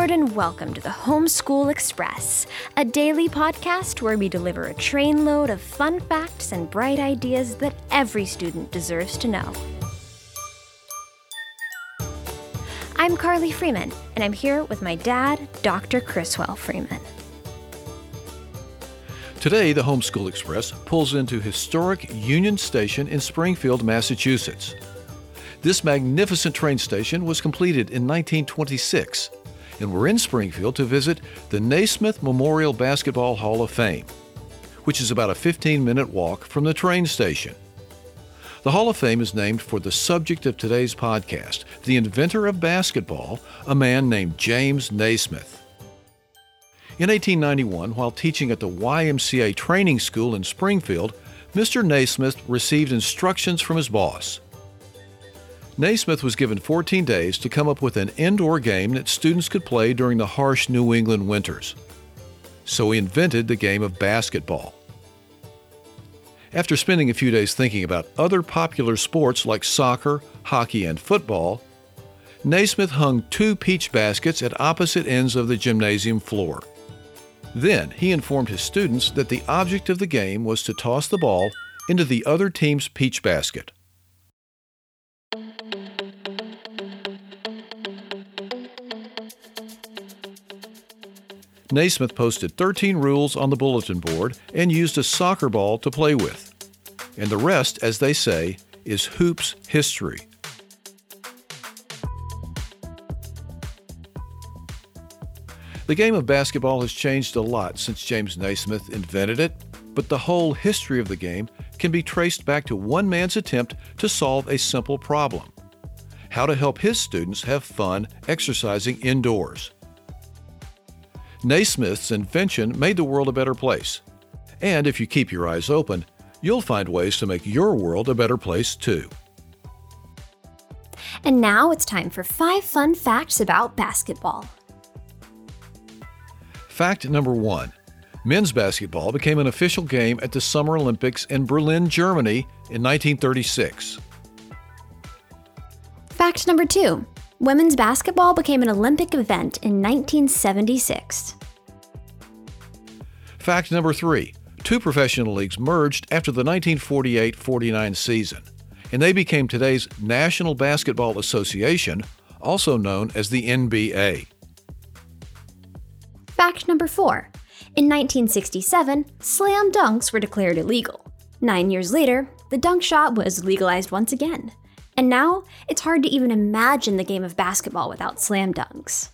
welcome to the Homeschool Express, a daily podcast where we deliver a trainload of fun facts and bright ideas that every student deserves to know. I'm Carli Freeman, and I'm here with my dad, Dr. Criswell Freeman. Today, the Homeschool Express pulls into historic Union Station in Springfield, Massachusetts. This magnificent train station was completed in 1926, and we're in Springfield to visit the Naismith Memorial Basketball Hall of Fame, which is about a 15 minute walk from the train station. The Hall of Fame is named for the subject of today's podcast, the inventor of basketball, a man named James Naismith. In 1891, while teaching at the YMCA Training School in Springfield, Mr. Naismith received instructions from his boss. Naismith was given 14 days to come up with an indoor game that students could play during the harsh New England winters. So he invented the game of basketball. After spending a few days thinking about other popular sports like soccer, hockey, and football, Naismith hung two peach baskets at opposite ends of the gymnasium floor. Then he informed his students that the object of the game was to toss the ball into the other team's peach basket. Naismith posted 13 rules on the bulletin board and used a soccer ball to play with. And the rest, as they say, is hoops history. The game of basketball has changed a lot since James Naismith invented it, but the whole history of the game can be traced back to one man's attempt to solve a simple problem how to help his students have fun exercising indoors. Naismith's invention made the world a better place. And if you keep your eyes open, you'll find ways to make your world a better place too. And now it's time for five fun facts about basketball. Fact number one Men's basketball became an official game at the Summer Olympics in Berlin, Germany in 1936. Fact number two Women's basketball became an Olympic event in 1976. Fact number three Two professional leagues merged after the 1948 49 season, and they became today's National Basketball Association, also known as the NBA. Fact number four In 1967, slam dunks were declared illegal. Nine years later, the dunk shot was legalized once again. And now, it's hard to even imagine the game of basketball without slam dunks.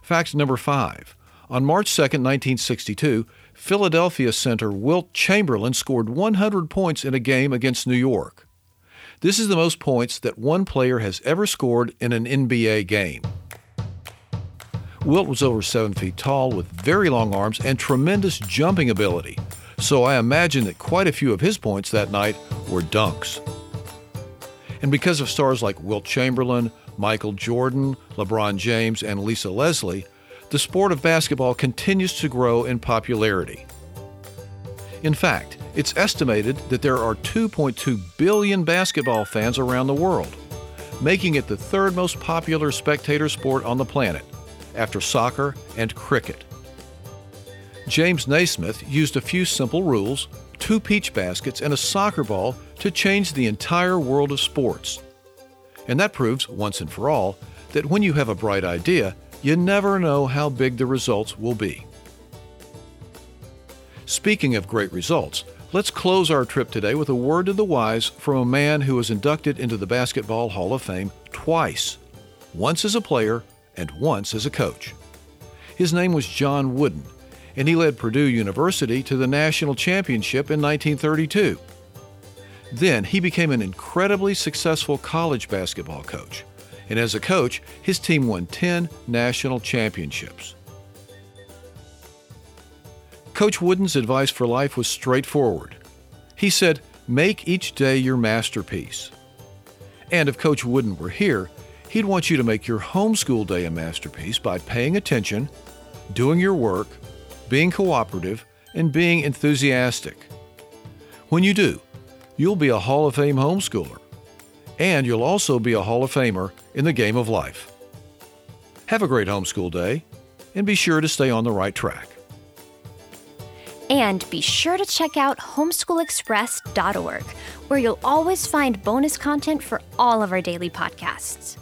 Fact number five. On March 2, 1962, Philadelphia center Wilt Chamberlain scored 100 points in a game against New York. This is the most points that one player has ever scored in an NBA game. Wilt was over seven feet tall with very long arms and tremendous jumping ability, so I imagine that quite a few of his points that night were dunks. And because of stars like Wilt Chamberlain, Michael Jordan, LeBron James, and Lisa Leslie, the sport of basketball continues to grow in popularity. In fact, it's estimated that there are 2.2 billion basketball fans around the world, making it the third most popular spectator sport on the planet after soccer and cricket. James Naismith used a few simple rules, two peach baskets, and a soccer ball to change the entire world of sports. And that proves, once and for all, that when you have a bright idea, you never know how big the results will be. Speaking of great results, let's close our trip today with a word to the wise from a man who was inducted into the Basketball Hall of Fame twice once as a player and once as a coach. His name was John Wooden, and he led Purdue University to the national championship in 1932. Then he became an incredibly successful college basketball coach, and as a coach, his team won 10 national championships. Coach Wooden's advice for life was straightforward. He said, Make each day your masterpiece. And if Coach Wooden were here, He'd want you to make your homeschool day a masterpiece by paying attention, doing your work, being cooperative, and being enthusiastic. When you do, you'll be a Hall of Fame homeschooler, and you'll also be a Hall of Famer in the game of life. Have a great homeschool day, and be sure to stay on the right track. And be sure to check out homeschoolexpress.org, where you'll always find bonus content for all of our daily podcasts.